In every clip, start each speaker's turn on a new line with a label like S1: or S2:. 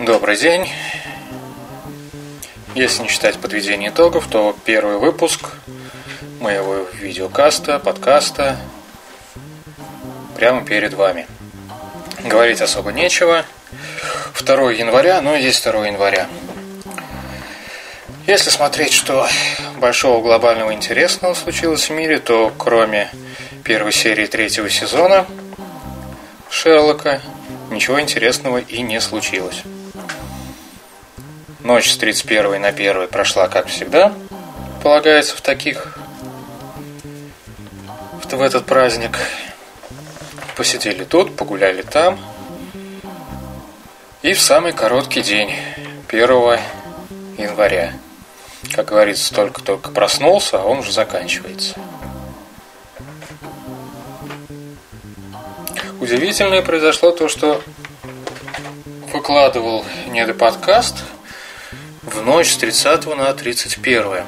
S1: Добрый день. Если не считать подведение итогов, то первый выпуск моего видеокаста, подкаста прямо перед вами. Говорить особо нечего. 2 января, ну есть 2 января. Если смотреть, что большого глобального интересного случилось в мире, то кроме первой серии третьего сезона Шерлока ничего интересного и не случилось. Ночь с 31 на 1 прошла, как всегда, полагается в таких в этот праздник. Посидели тут, погуляли там. И в самый короткий день, 1 января. Как говорится, только-только проснулся, а он уже заканчивается. Удивительное произошло то, что выкладывал недоподкаст в ночь с 30 на 31.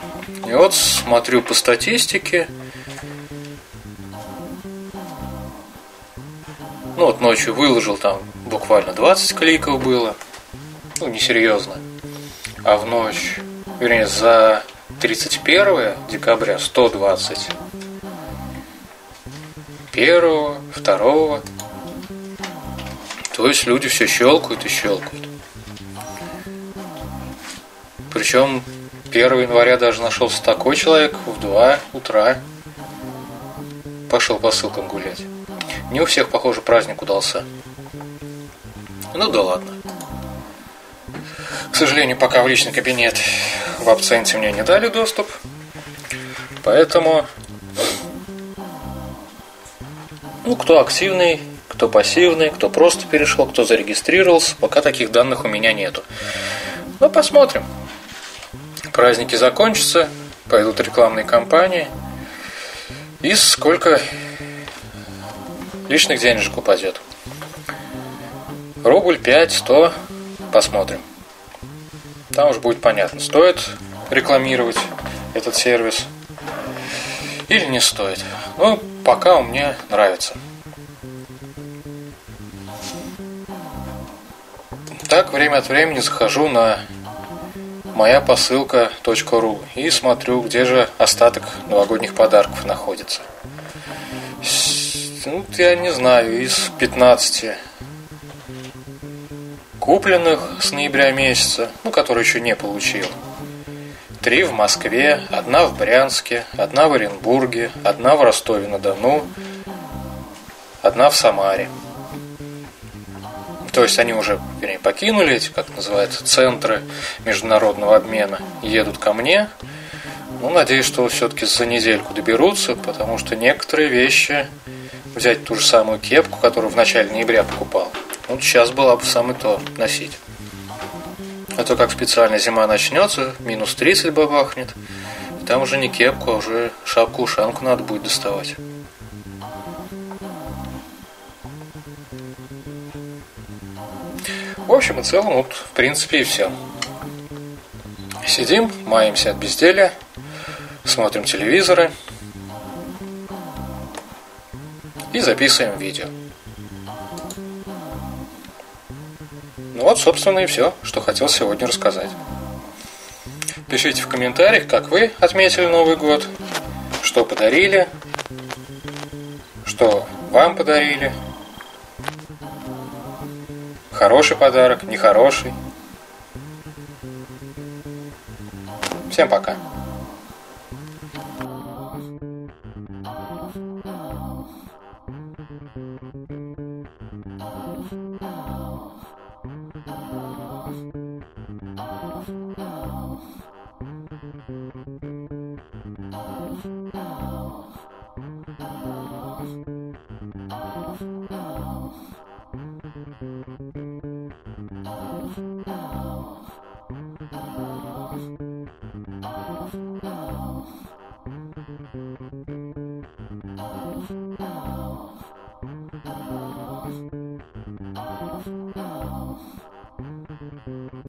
S1: И вот смотрю по статистике. Ну вот ночью выложил там буквально 20 кликов было. Ну, несерьезно. А в ночь, вернее, за 31 декабря 120. Первого, второго, то есть люди все щелкают и щелкают. Причем 1 января даже нашелся такой человек в 2 утра пошел по ссылкам гулять. Не у всех, похоже, праздник удался. Ну да ладно. К сожалению, пока в личный кабинет в абсенте мне не дали доступ. Поэтому, ну, кто активный, кто пассивный, кто просто перешел, кто зарегистрировался. Пока таких данных у меня нету. Но посмотрим. Праздники закончатся, пойдут рекламные кампании. И сколько лишних денежек упадет. Рубль 5, 100, посмотрим. Там уже будет понятно, стоит рекламировать этот сервис или не стоит. Ну, пока у меня нравится. Так, время от времени захожу на моя посылка.ру и смотрю, где же остаток новогодних подарков находится. Ну, я не знаю, из 15 купленных с ноября месяца, ну, которые еще не получил. Три в Москве, одна в Брянске, одна в Оренбурге, одна в Ростове-на-Дону, одна в Самаре. То есть они уже вернее, покинули эти, как называется, центры международного обмена, едут ко мне. Ну, надеюсь, что все-таки за недельку доберутся, потому что некоторые вещи, взять ту же самую кепку, которую в начале ноября покупал, вот сейчас была бы самое то носить. А то как специально зима начнется, минус 30 бабахнет, и там уже не кепку, а уже шапку-ушанку надо будет доставать. В общем и целом, вот, в принципе, и все. Сидим, маемся от безделия, смотрим телевизоры и записываем видео. Ну вот, собственно, и все, что хотел сегодня рассказать. Пишите в комментариях, как вы отметили Новый год, что подарили, что вам подарили – Хороший подарок, нехороший. Всем пока. Oh, oh.